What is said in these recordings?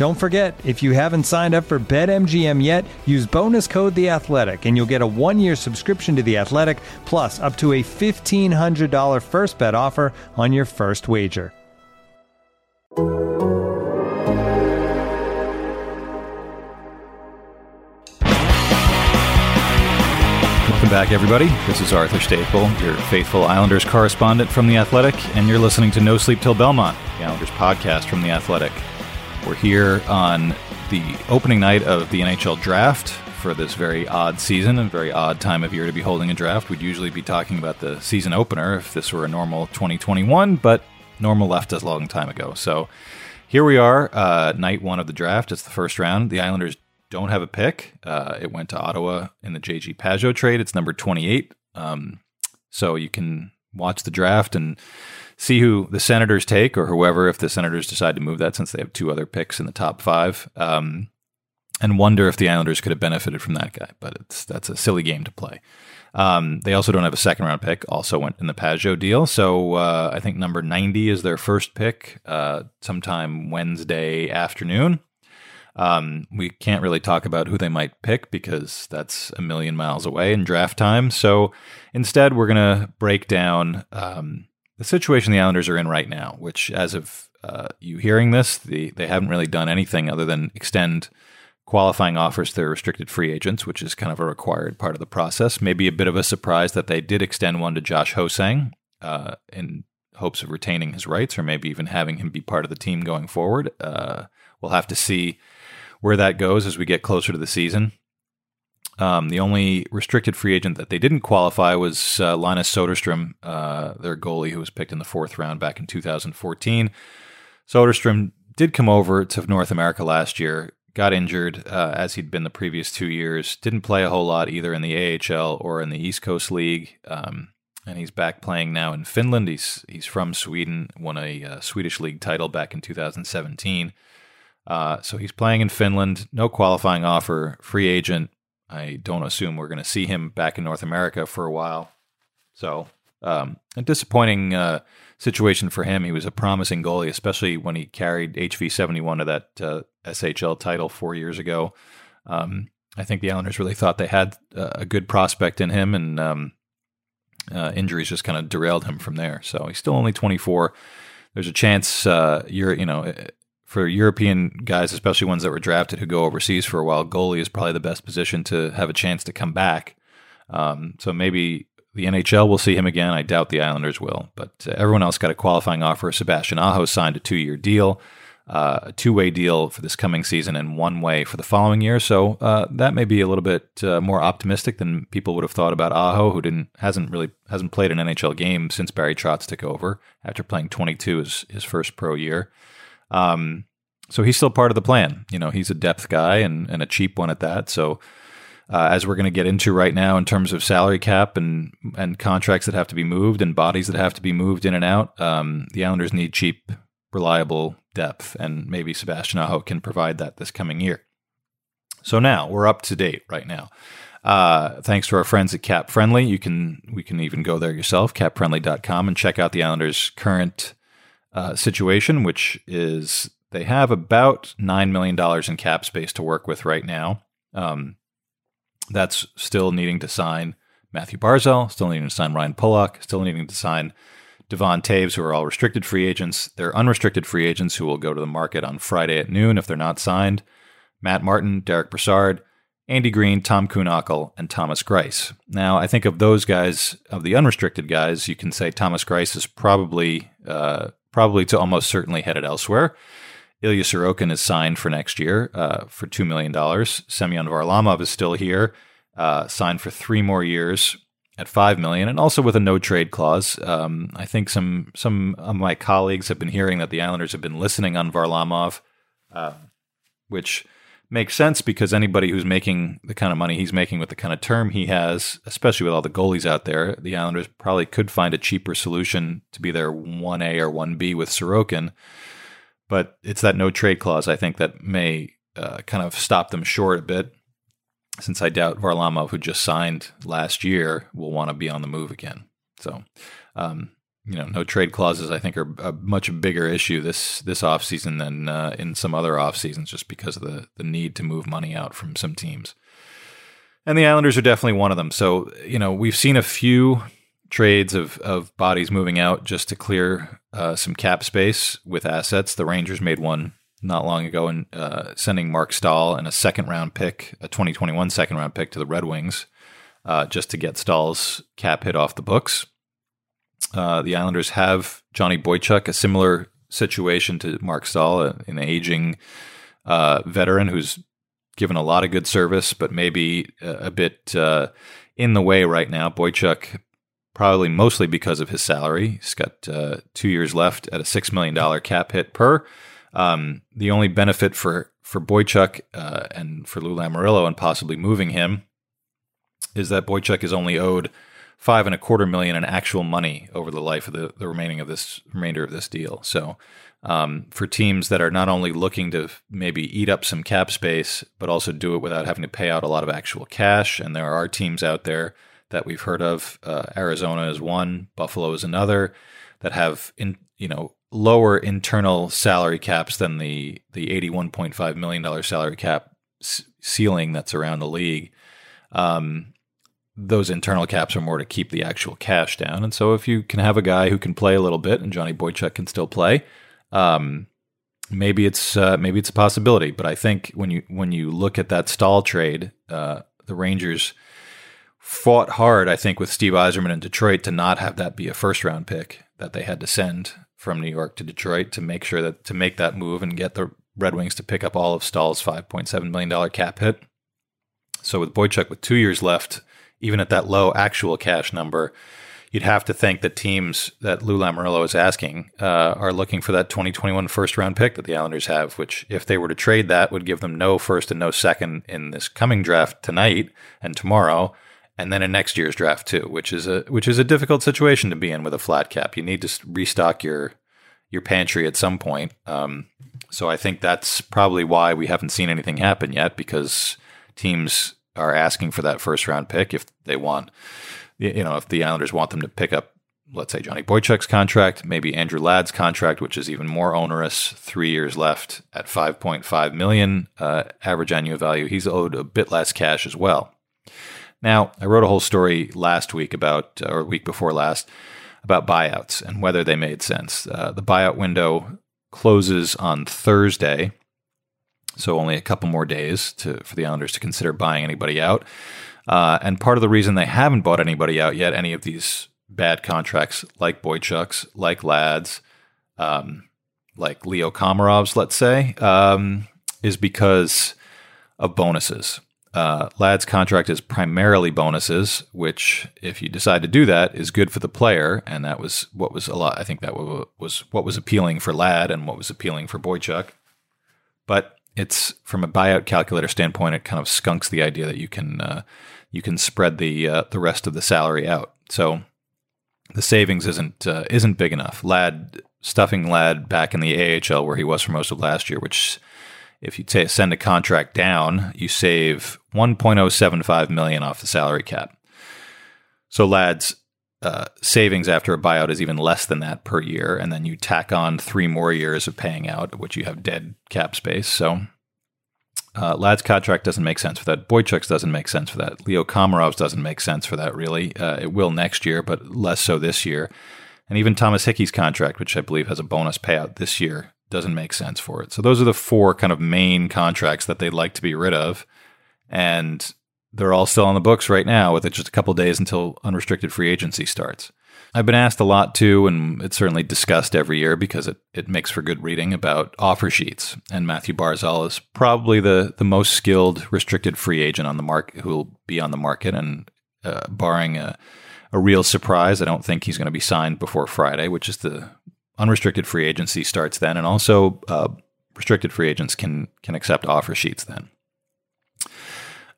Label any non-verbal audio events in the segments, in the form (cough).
Don't forget, if you haven't signed up for BetMGM yet, use bonus code The Athletic, and you'll get a one-year subscription to The Athletic, plus up to a fifteen hundred dollar first bet offer on your first wager. Welcome back, everybody. This is Arthur Staple, your faithful Islanders correspondent from The Athletic, and you're listening to No Sleep Till Belmont, the Islanders podcast from The Athletic. We're here on the opening night of the NHL draft for this very odd season and very odd time of year to be holding a draft. We'd usually be talking about the season opener if this were a normal 2021, but normal left us a long time ago. So here we are, uh, night one of the draft. It's the first round. The Islanders don't have a pick. Uh, it went to Ottawa in the JG Pageau trade. It's number 28. Um, so you can watch the draft and see who the Senators take or whoever, if the Senators decide to move that, since they have two other picks in the top five. Um, and wonder if the Islanders could have benefited from that guy, but it's that's a silly game to play. Um, they also don't have a second round pick. Also went in the Pageau deal, so uh, I think number ninety is their first pick, uh, sometime Wednesday afternoon. Um, we can't really talk about who they might pick because that's a million miles away in draft time. So instead, we're going to break down um, the situation the Islanders are in right now, which, as of uh, you hearing this, the, they haven't really done anything other than extend qualifying offers to their restricted free agents, which is kind of a required part of the process. Maybe a bit of a surprise that they did extend one to Josh Ho-Sang uh, in hopes of retaining his rights or maybe even having him be part of the team going forward. Uh, we'll have to see where that goes as we get closer to the season. Um, the only restricted free agent that they didn't qualify was uh, Linus Soderstrom, uh, their goalie, who was picked in the fourth round back in 2014. Soderstrom did come over to North America last year, got injured uh, as he'd been the previous two years, didn't play a whole lot either in the AHL or in the East Coast League. Um, and he's back playing now in Finland. He's he's from Sweden, won a uh, Swedish league title back in 2017. Uh, so he's playing in Finland, no qualifying offer, free agent. I don't assume we're going to see him back in North America for a while. So, um, a disappointing uh, situation for him. He was a promising goalie, especially when he carried HV 71 to that uh, SHL title four years ago. Um, I think the Islanders really thought they had a good prospect in him, and um, uh, injuries just kind of derailed him from there. So he's still only 24. There's a chance uh, you're, you know, for European guys, especially ones that were drafted who go overseas for a while, goalie is probably the best position to have a chance to come back. Um, so maybe the NHL will see him again. I doubt the Islanders will, but uh, everyone else got a qualifying offer. Sebastian Aho signed a two-year deal, uh, a two-way deal for this coming season, and one way for the following year. So uh, that may be a little bit uh, more optimistic than people would have thought about Aho, who didn't hasn't really hasn't played an NHL game since Barry Trotz took over after playing 22 his his first pro year. Um, so he's still part of the plan. You know, he's a depth guy and, and a cheap one at that. So uh, as we're going to get into right now in terms of salary cap and and contracts that have to be moved and bodies that have to be moved in and out, um, the Islanders need cheap, reliable depth, and maybe Sebastian Aho can provide that this coming year. So now we're up to date right now. Uh, thanks to our friends at Cap Friendly, you can we can even go there yourself, capfriendly.com, and check out the Islanders' current uh, situation, which is they have about $9 million in cap space to work with right now. Um, that's still needing to sign Mathew Barzal, still needing to sign Ryan Pulock, still needing to sign Devon Toews, who are all restricted free agents. They're unrestricted free agents who will go to the market on Friday at noon if they're not signed. Matt Martin, Derick Brassard, Andy Greene, Tom Kuhnhackl, and Thomas Greiss. Now, I think of those guys, of the unrestricted guys, you can say Thomas Greiss is probably uh, probably to almost certainly headed elsewhere. Ilya Sorokin is signed for next year uh, for $2 million. Semyon Varlamov is still here, uh, signed for three more years at 5 million, and also with a no trade clause. Um, I think some, some of my colleagues have been hearing that the Islanders have been listening on Varlamov, uh, which makes sense because anybody who's making the kind of money he's making with the kind of term he has, especially with all the goalies out there, the Islanders probably could find a cheaper solution to be their 1A or 1B with Sorokin. But it's that no trade clause, I think, that may uh, kind of stop them short a bit, since I doubt Varlamov, who just signed last year, will want to be on the move again. So, um, you know, no trade clauses, I think, are a much bigger issue this this offseason than uh, in some other off seasons, just because of the the need to move money out from some teams. And the Islanders are definitely one of them. So, you know, we've seen a few trades of of bodies moving out just to clear uh, some cap space with assets. The Rangers made one not long ago and uh, sending Marc Staal and a second round pick, a 2021 second round pick to the Red Wings, uh, just to get Staal's cap hit off the books. Uh, the Islanders have Johnny Boychuk, a similar situation to Marc Staal, an aging uh, veteran who's given a lot of good service, but maybe a, a bit uh, in the way right now. Boychuk, probably mostly because of his salary, he's got uh, two years left at a six million dollar cap hit per. Um, the only benefit for for Boychuk uh, and for Lou Lamoriello and possibly moving him is that Boychuk is only owed five and a quarter million in actual money over the life of the, the remaining of this remainder of this deal. So um, for teams that are not only looking to maybe eat up some cap space, but also do it without having to pay out a lot of actual cash, and there are teams out there that we've heard of. Uh, Arizona is one, Buffalo is another, that have in you know lower internal salary caps than the the eighty one point five million dollar salary cap ceiling that's around the league. Um, those internal caps are more to keep the actual cash down. And so if you can have a guy who can play a little bit and Johnny Boychuk can still play, um, maybe it's uh, maybe it's a possibility. But I think when you when you look at that Staal trade, uh, the Rangers fought hard. I think with Steve Yzerman in Detroit to not have that be a first round pick that they had to send from New York to Detroit to make sure that to make that move and get the Red Wings to pick up all of Staal's five point seven million dollar cap hit. So with Boychuk with two years left even at that low actual cash number, you'd have to think that teams that Lou Lamoriello is asking uh, are looking for that 2021 first round pick that the Islanders have, which, if they were to trade that, would give them no first and no second in this coming draft tonight and tomorrow, and then in next year's draft too, which is a which is a difficult situation to be in with a flat cap. You need to restock your your pantry at some point. Um, so I think that's probably why we haven't seen anything happen yet because teams are asking for that first round pick if they want, you know, if the Islanders want them to pick up, let's say Johnny Boychuk's contract, maybe Andrew Ladd's contract, which is even more onerous, three years left at 5.5 million uh, average annual value. He's owed a bit less cash as well. Now, I wrote a whole story last week about, or week before last, about buyouts and whether they made sense. Uh, the buyout window closes on Thursday. So only a couple more days to, for the Islanders to consider buying anybody out. Uh, and part of the reason they haven't bought anybody out yet, any of these bad contracts like Boychuk's, like Ladd's, um, like Leo Komarov's, let's say, um, is because of bonuses. Uh, Ladd's contract is primarily bonuses, which, if you decide to do that, is good for the player, and that was what was a lot. I think that was what was appealing for Ladd and what was appealing for Boychuk. But it's from a buyout calculator standpoint, it kind of skunks the idea that you can uh, you can spread the uh, the rest of the salary out. So the savings isn't uh, isn't big enough. Ladd stuffing Ladd back in the AHL where he was for most of last year, which if you t- send a contract down, you save 1.075 million off the salary cap. So Ladd's uh, savings after a buyout is even less than that per year, and then you tack on three more years of paying out, which you have dead cap space. So uh, Ladd's contract doesn't make sense for that. Boychuk's doesn't make sense for that. Leo Komarov's doesn't make sense for that, really. Uh, it will next year, but less so this year. And even Thomas Hickey's contract, which I believe has a bonus payout this year, doesn't make sense for it. So those are the four kind of main contracts that they'd like to be rid of. And they're all still on the books right now with it just a couple days until unrestricted free agency starts. I've been asked a lot too, and it's certainly discussed every year because it, it makes for good reading about offer sheets. And Mathew Barzal is probably the, the most skilled restricted free agent on the market who will be on the market. And uh, barring a, a real surprise, I don't think he's going to be signed before Friday, which is the unrestricted free agency starts then. And also, uh, restricted free agents can can accept offer sheets then.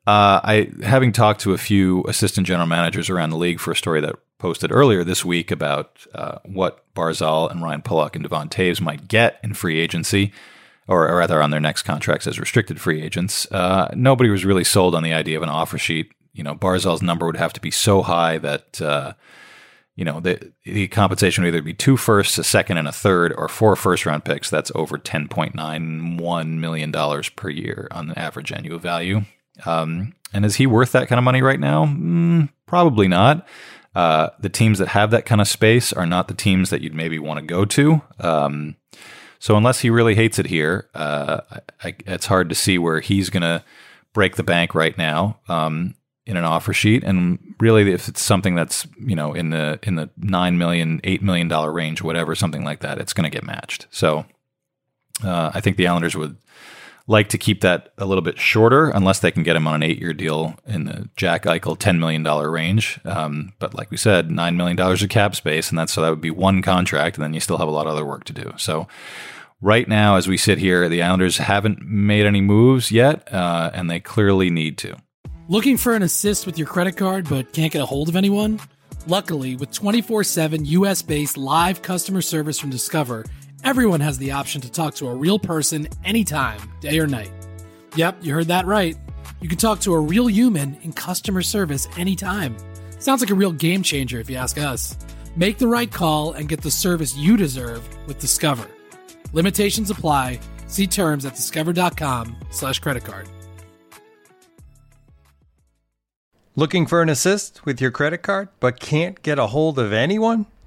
Uh, I having talked to a few assistant general managers around the league for a story that posted earlier this week about uh, what Barzal and Ryan Pulock and Devon Toews might get in free agency, or, or, rather on their next contracts as restricted free agents. Uh, nobody was really sold on the idea of an offer sheet. You know, Barzal's number would have to be so high that uh, you know the the compensation would either be two firsts, a second, and a third, or four first round picks. That's over ten point nine one million dollars per year on the average annual value. Um, and is he worth that kind of money right now? Mm, probably not. Uh, the teams that have that kind of space are not the teams that you'd maybe want to go to. Um, so unless he really hates it here, uh, I, it's hard to see where he's going to break the bank right now um, in an offer sheet. And really, if it's something that's you know in the in the nine million, eight million dollar range, whatever, something like that, it's going to get matched. So uh, I think the Islanders would like to keep that a little bit shorter unless they can get him on an eight year deal in the Jack Eichel $10 million range. Um, but like we said, $9 million of cap space, and that's so that would be one contract, and then you still have a lot of other work to do. So right now, as we sit here, the Islanders haven't made any moves yet, uh, and they clearly need to. Looking for an assist with your credit card but can't get a hold of anyone? Luckily, with 24 7 US based live customer service from Discover, everyone has the option to talk to a real person anytime, day or night. Yep, you heard that right. You can talk to a real human in customer service anytime. Sounds like a real game changer if you ask us. Make the right call and get the service you deserve with Discover. Limitations apply. See terms at discover.com slash credit card. Looking for an assist with your credit card but can't get a hold of anyone?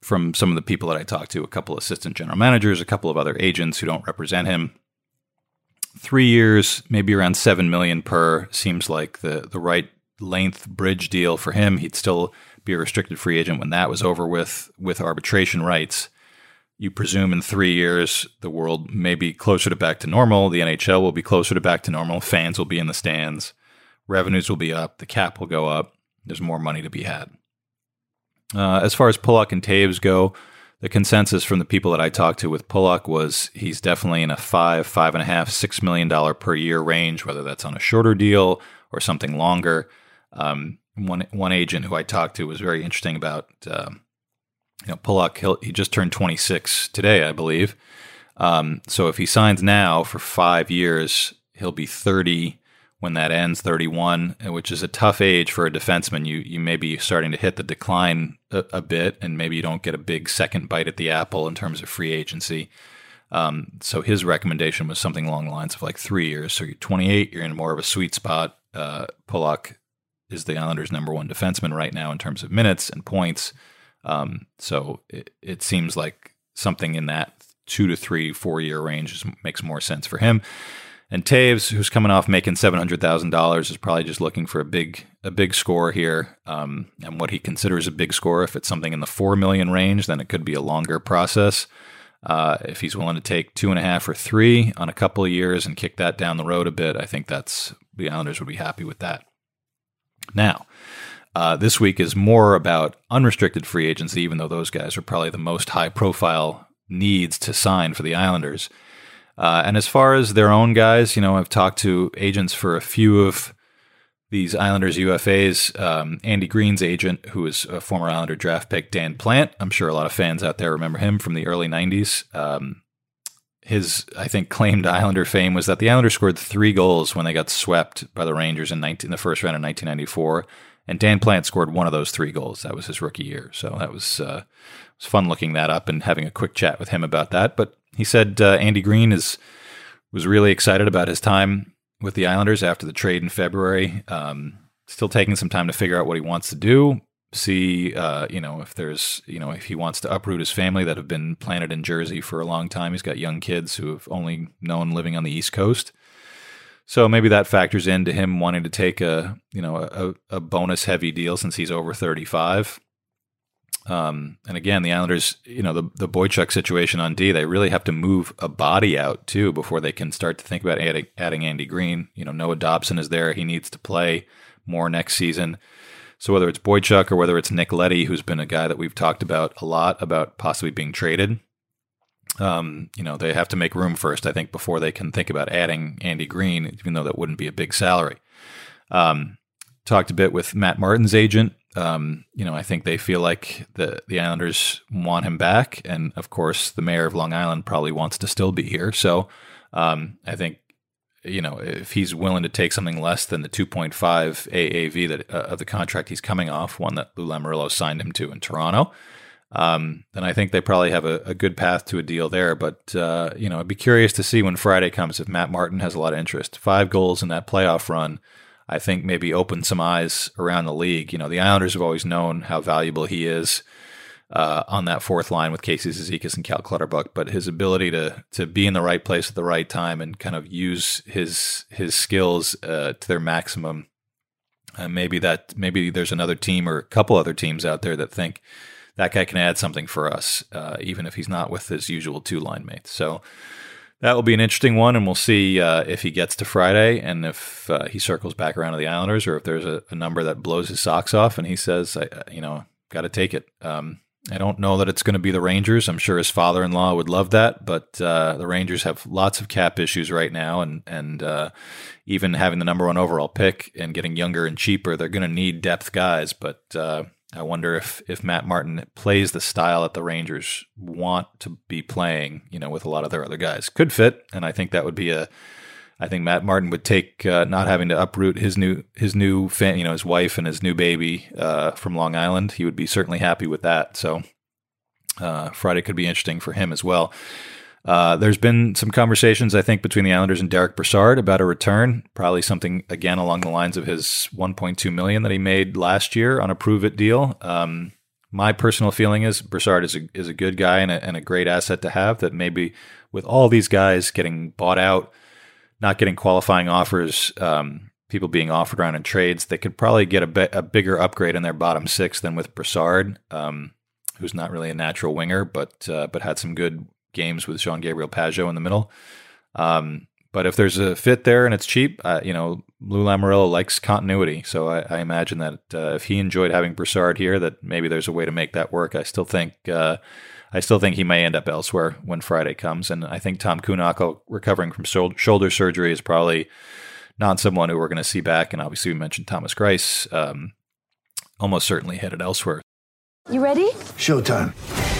from some of the people that I talked to, a couple of assistant general managers, a couple of other agents who don't represent him. Three years, maybe around seven million per, seems like the the right length bridge deal for him. He'd still be a restricted free agent when that was over with with arbitration rights. You presume in three years the world may be closer to back to normal. The NHL will be closer to back to normal. Fans will be in the stands. Revenues will be up. The cap will go up. There's more money to be had. Uh, as far as Pulock and Toews go, the consensus from the people that I talked to with Pulock was he's definitely in a five, five and a half, six million dollar per year range, whether that's on a shorter deal or something longer. Um, one one agent who I talked to was very interesting about uh, you know Pulock. He just turned 26 today, I believe. Um, so if he signs now for five years, he'll be 30 when that ends 31 which is a tough age for a defenseman. You you may be starting to hit the decline a, a, bit and maybe you don't get a big second bite at the apple in terms of free agency. Um, so his recommendation was something along the lines of like three years. So you're 28 you're in more of a sweet spot. Uh, Pulock is the Islanders number one defenseman right now in terms of minutes and points. Um, so it, it seems like something in that two to three four year range makes more sense for him and Toews, who's coming off making seven hundred thousand dollars, is probably just looking for a big a big score here, um, and what he considers a big score. If it's something in the four million range, then it could be a longer process. Uh, if he's willing to take two and a half or three on a couple of years and kick that down the road a bit, I think that's the Islanders would be happy with that. Now, uh, this week is more about unrestricted free agency, even though those guys are probably the most high profile needs to sign for the Islanders. Uh, and as far as their own guys, you know, I've talked to agents for a few of these Islanders UFAs. Um, Andy Green's agent, who is a former Islander draft pick, Dan Plante. I'm sure a lot of fans out there remember him from the early 90s. Um, his, I think, claimed Islander fame was that the Islanders scored three goals when they got swept by the Rangers in, 19, in the first round in 1994. And Dan Plante scored one of those three goals. That was his rookie year. So that was, uh, was fun looking that up and having a quick chat with him about that. But he said uh, Andy Greene is was really excited about his time with the Islanders after the trade in February. Um, still taking some time to figure out what he wants to do. See, uh, you know, if there's, you know, if he wants to uproot his family that have been planted in Jersey for a long time. He's got young kids who have only known living on the East Coast. So maybe that factors into him wanting to take a, you know, a, a bonus heavy deal since he's over 35. Um, and again, the Islanders, you know, the the Boychuk situation on D, they really have to move a body out too before they can start to think about adding, adding Andy Greene. You know, Noah Dobson is there; he needs to play more next season. So whether it's Boychuk or whether it's Nick Leddy, who's been a guy that we've talked about a lot about possibly being traded, um, you know, they have to make room first, I think, before they can think about adding Andy Greene, even though that wouldn't be a big salary. Um, talked a bit with Matt Martin's agent. Um, you know, I think they feel like the the Islanders want him back, and of course, the mayor of Long Island probably wants to still be here. So, um, I think you know if he's willing to take something less than the 2.5 AAV that uh, of the contract he's coming off, one that Lou Lamoriello signed him to in Toronto. Um, then I think they probably have a, a good path to a deal there. But uh, you know, I'd be curious to see when Friday comes if Matt Martin has a lot of interest. Five goals in that playoff run I think maybe opened some eyes around the league. You know, the Islanders have always known how valuable he is uh, on that fourth line with Casey Cizikas and Cal Clutterbuck, but his ability to to be in the right place at the right time and kind of use his his skills uh, to their maximum. Uh, maybe that maybe there's another team or a couple other teams out there that think that guy can add something for us, uh, even if he's not with his usual two line mates. So that will be an interesting one, and we'll see uh, if he gets to Friday and if uh, he circles back around to the Islanders, or if there's a, a, number that blows his socks off and he says, I, you know, got to take it. Um, I don't know that it's going to be the Rangers. I'm sure his father-in-law would love that, but uh, the Rangers have lots of cap issues right now, and and uh, even having the number one overall pick and getting younger and cheaper, they're going to need depth guys. But uh, I wonder if if Matt Martin plays the style that the Rangers want to be playing, you know, with a lot of their other guys. Could fit, and I think that would be a. I think Matt Martin would take uh, not having to uproot his new his new fan, you know, his wife and his new baby uh, from Long Island. He would be certainly happy with that. So uh, Friday could be interesting for him as well. Uh, there's been some conversations, I think, between the Islanders and Derick Brassard about a return. Probably something again along the lines of his 1.2 million that he made last year on a prove it deal. Um, my personal feeling is Brassard is a is a good guy and a, and a great asset to have. That maybe with all these guys getting bought out, not getting qualifying offers, um, people being offered around in trades, they could probably get a, be- a bigger upgrade in their bottom six than with Brassard, um, who's not really a natural winger, but uh, but had some good games with Jean Gabriel Pageau in the middle. Um, but if there's a fit there and it's cheap, uh, you know, Lou Lamoriello likes continuity. So I, I imagine that uh, if he enjoyed having Brassard here, that maybe there's a way to make that work. I still think uh, I still think he may end up elsewhere when Friday comes. And I think Tom Kuhnhackl, recovering from shoulder surgery, is probably not someone who we're going to see back. And obviously, we mentioned Thomas Greiss, um, almost certainly headed elsewhere. You ready? Showtime.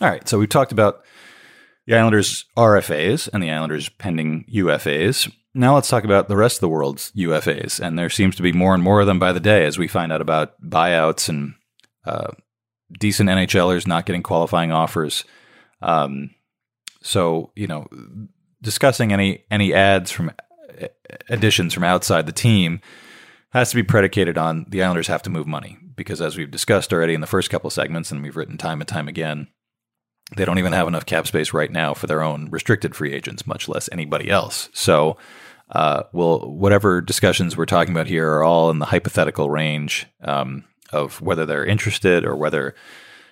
All right, so we've talked about the Islanders' RFAs and the Islanders' pending UFAs. Now let's talk about the rest of the world's UFAs, and there seems to be more and more of them by the day as we find out about buyouts and uh, decent NHLers not getting qualifying offers. Um, so you know, discussing any any ads from additions from outside the team has to be predicated on the Islanders have to move money because, as we've discussed already in the first couple segments, and we've written time and time again, they don't even have enough cap space right now for their own restricted free agents, much less anybody else. So uh, well, whatever discussions we're talking about here are all in the hypothetical range um, of whether they're interested or whether,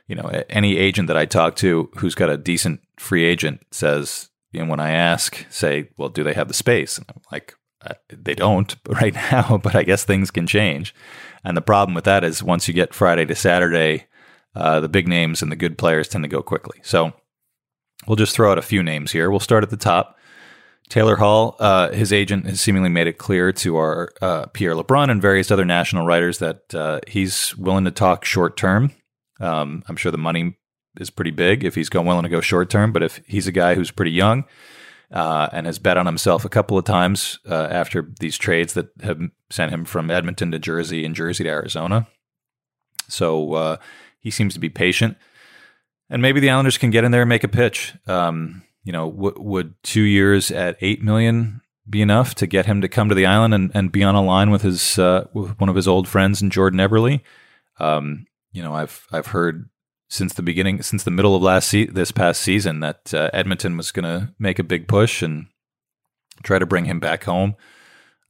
you know, any agent that I talk to who's got a decent free agent says, know, when I ask, say, well, do they have the space? And I'm like, uh, they don't (laughs) right now, but I guess things can change. And the problem with that is once you get Friday to Saturday, uh, the big names and the good players tend to go quickly. So we'll just throw out a few names here. We'll start at the top. Taylor Hall, uh, his agent has seemingly made it clear to our uh, Pierre LeBrun and various other national writers that uh, he's willing to talk short term. Um, I'm sure the money is pretty big if he's going willing to go short term, but if he's a guy who's pretty young uh, and has bet on himself a couple of times uh, after these trades that have sent him from Edmonton to Jersey and Jersey to Arizona, so he seems to be patient. And maybe the Islanders can get in there and make a pitch. Um, you know, w- would two years at eight million be enough to get him to come to the island and, and be on a line with his uh, with one of his old friends and Jordan Eberle? Um, you know, I've I've heard since the beginning, since the middle of last se- this past season, that uh, Edmonton was going to make a big push and try to bring him back home.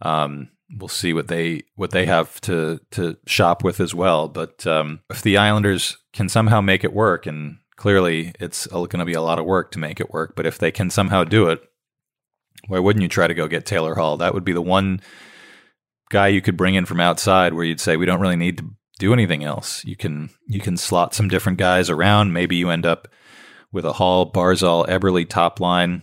Um, we'll see what they what they have to to shop with as well. But um, if the Islanders can somehow make it work, and clearly it's going to be a lot of work to make it work, but if they can somehow do it, why wouldn't you try to go get Taylor Hall? That would be the one guy you could bring in from outside where you'd say we don't really need to do anything else. You can you can slot some different guys around. Maybe you end up with a Hall, Barzal, Eberle top line,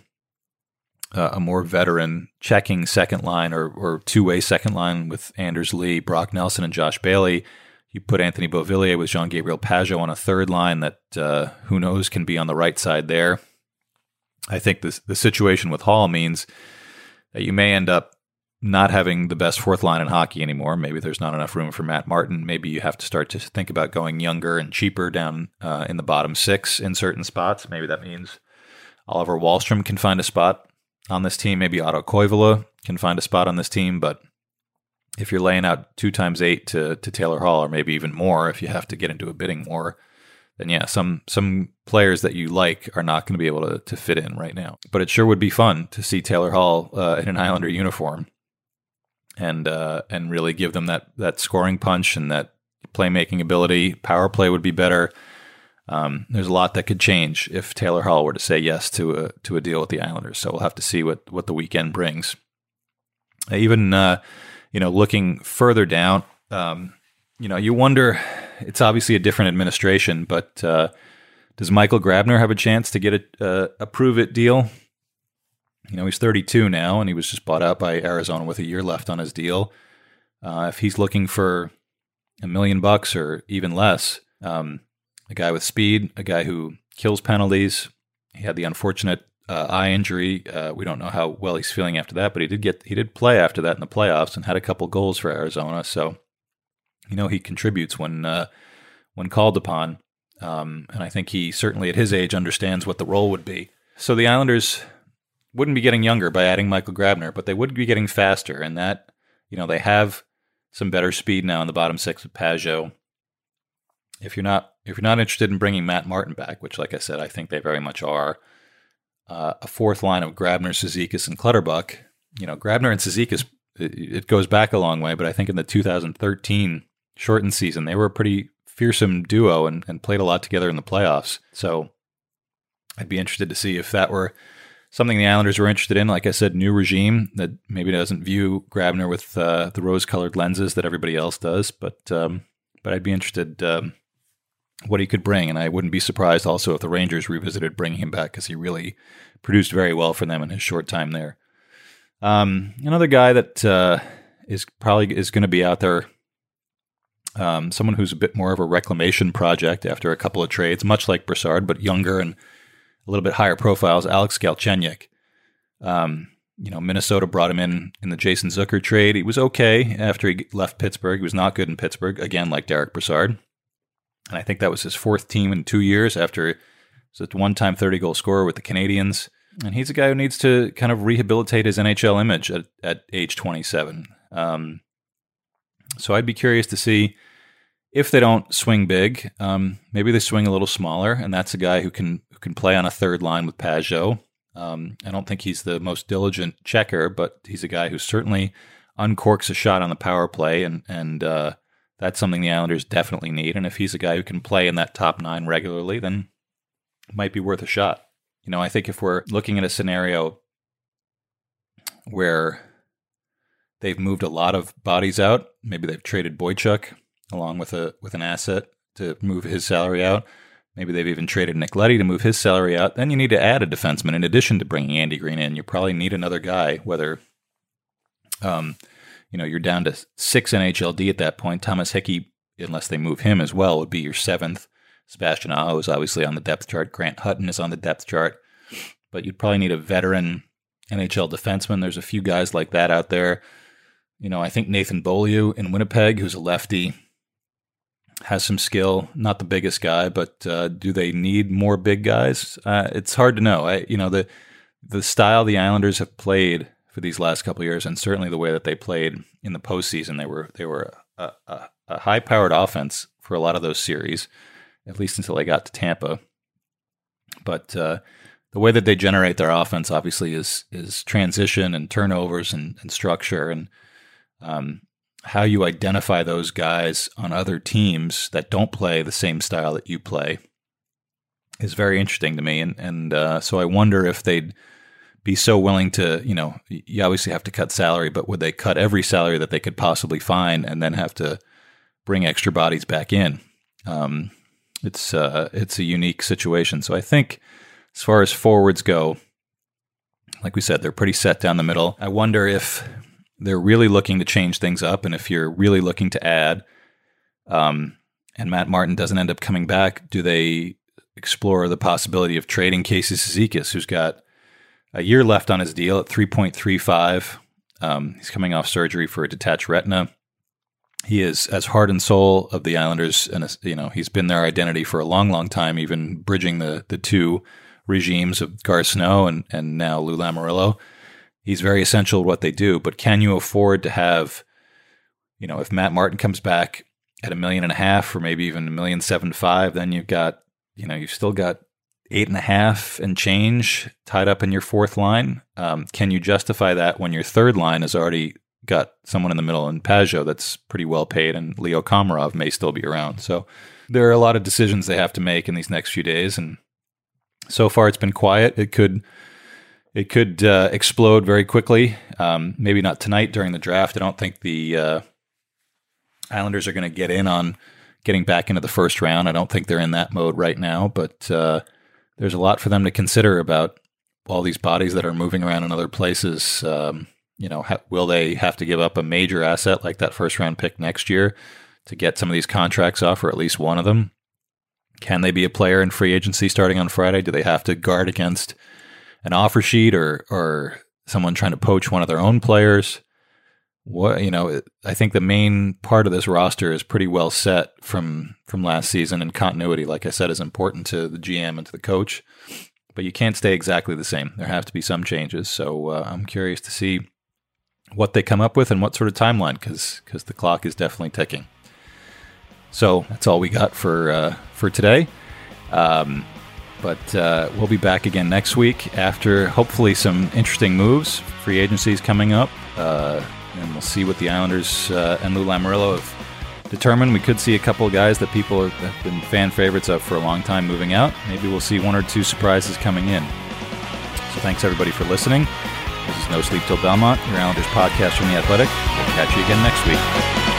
uh, a more veteran checking second line or, or two way second line with Anders Lee, Brock Nelson, and Josh Bailey. You put Anthony Beauvillier with Jean Gabriel Pageau on a third line that uh, who knows can be on the right side there. I think this, the situation with Hall means that you may end up not having the best fourth line in hockey anymore. Maybe there's not enough room for Matt Martin. Maybe you have to start to think about going younger and cheaper down uh, in the bottom six in certain spots. Maybe that means Oliver Wahlstrom can find a spot on this team. Maybe Otto Koivula can find a spot on this team. But if you're laying out two times eight to, to Taylor Hall, or maybe even more, if you have to get into a bidding war, then yeah, some some players that you like are not going to be able to, to fit in right now. But it sure would be fun to see Taylor Hall uh, in an Islander uniform and uh, and really give them that that scoring punch and that playmaking ability. Power play would be better. Um, there's a lot that could change if Taylor Hall were to say yes to a to a deal with the Islanders. So we'll have to see what what the weekend brings. Even uh, you know, looking further down, um, you know, you wonder. It's obviously a different administration, but uh, does Michael Grabner have a chance to get a, a, a prove it deal? You know, he's 32 now, and he was just bought out by Arizona with a year left on his deal. Uh, if he's looking for a million bucks or even less, um, a guy with speed, a guy who kills penalties. He had the unfortunate uh, eye injury. Uh, we don't know how well he's feeling after that, but he did get he did play after that in the playoffs and had a couple goals for Arizona. So, you know, he contributes when uh, when called upon, um, and I think he certainly at his age understands what the role would be. So the Islanders wouldn't be getting younger by adding Michael Grabner, but they would be getting faster. And that, you know, they have some better speed now in the bottom six with Pageau. If you're not if you're not interested in bringing Matt Martin back, which, like I said, I think they very much are, uh, a fourth line of Grabner, Cizikas, and Clutterbuck. You know, Grabner and Cizikas, it, it goes back a long way, but I think in the 2013 shortened season, they were a pretty fearsome duo and, and played a lot together in the playoffs. So I'd be interested to see if that were something the Islanders were interested in. Like I said, new regime that maybe doesn't view Grabner with uh, the rose-colored lenses that everybody else does. But um, but I'd be interested um, what he could bring, and I wouldn't be surprised also if the Rangers revisited bringing him back because he really produced very well for them in his short time there. Um, another guy that uh, is probably is going to be out there. Um, someone who's a bit more of a reclamation project after a couple of trades, much like Brassard, but younger and a little bit higher profiles, Alex Galchenyuk. Um, you know, Minnesota brought him in in the Jason Zucker trade. He was okay after he left Pittsburgh. He was not good in Pittsburgh, again, like Derick Brassard. And I think that was his fourth team in two years after was a one time 30 goal scorer with the Canadiens. And he's a guy who needs to kind of rehabilitate his NHL image at, at age 27. Um, so I'd be curious to see if they don't swing big, um, maybe they swing a little smaller, and that's a guy who can who can play on a third line with Pageau. Um, I don't think he's the most diligent checker, but he's a guy who certainly uncorks a shot on the power play, and and uh, that's something the Islanders definitely need. And if he's a guy who can play in that top nine regularly, then it might be worth a shot. You know, I think if we're looking at a scenario where they've moved a lot of bodies out, maybe they've traded Boychuk along with a with an asset to move his salary out. Maybe they've even traded Nick Leddy to move his salary out. Then you need to add a defenseman in addition to bringing Andy Greene in. You probably need another guy, whether um, you know, you're down to six NHLD at that point. Thomas Hickey, unless they move him as well, would be your seventh. Sebastian Aho is obviously on the depth chart. Grant Hutton is on the depth chart. But you'd probably need a veteran NHL defenseman. There's a few guys like that out there. You know, I think Nathan Beaulieu in Winnipeg, who's a lefty, has some skill. Not the biggest guy, but uh, do they need more big guys? Uh, it's hard to know. I, you know, the the style the Islanders have played for these last couple years, and certainly the way that they played in the postseason. They were they were a, a, a high powered offense for a lot of those series, at least until they got to Tampa. But uh, the way that they generate their offense, obviously, is is transition and turnovers and, and structure, and um, how you identify those guys on other teams that don't play the same style that you play is very interesting to me. And and uh, so I wonder if they'd be so willing to, you know, you obviously have to cut salary, but would they cut every salary that they could possibly find and then have to bring extra bodies back in? Um, it's uh, it's a unique situation. So I think as far as forwards go, like we said, they're pretty set down the middle. I wonder if they're really looking to change things up, and if you're really looking to add, um, and Matt Martin doesn't end up coming back, do they explore the possibility of trading Casey Cizikas, who's got a year left on his deal at 3.35. Um, he's coming off surgery for a detached retina. He is as heart and soul of the Islanders, and you know he's been their identity for a long, long time, even bridging the the two regimes of Garth Snow and and now Lou Lamoriello. He's very essential to what they do. But can you afford to have, you know, if Matt Martin comes back at a million and a half, or maybe even a million seven five, then you've got, you know, you've still got eight and a half and change tied up in your fourth line. Um, can you justify that when your third line has already got someone in the middle in Pageau that's pretty well paid, and Leo Komarov may still be around? So there are a lot of decisions they have to make in these next few days, and so far it's been quiet. It could it could uh, explode very quickly. Um, maybe not tonight during the draft. I don't think the uh, Islanders are going to get in on getting back into the first round. I don't think they're in that mode right now, but uh, there's a lot for them to consider about all these bodies that are moving around in other places. Um, you know, ha- will they have to give up a major asset like that first round pick next year to get some of these contracts off, or at least one of them? Can they be a player in free agency starting on Friday? Do they have to guard against an offer sheet or or someone trying to poach one of their own players? What you know i think the main part of this roster is pretty well set from from last season and continuity like i said is important to the gm and to the coach. But you can't stay exactly the same. There have to be some changes. So uh, i'm curious to see what they come up with and what sort of timeline because because the clock is definitely ticking. So that's all we got for uh, for today. Um, but uh, we'll be back again next week after hopefully some interesting moves free agencies coming up uh, and we'll see what the Islanders uh, and Lou Lamoriello have determined. We could see a couple of guys that people have been fan favorites of for a long time moving out. Maybe we'll see one or two surprises coming in. So thanks everybody for listening. This is No Sleep Till Belmont, your Islanders podcast from The Athletic. We'll catch you again next week.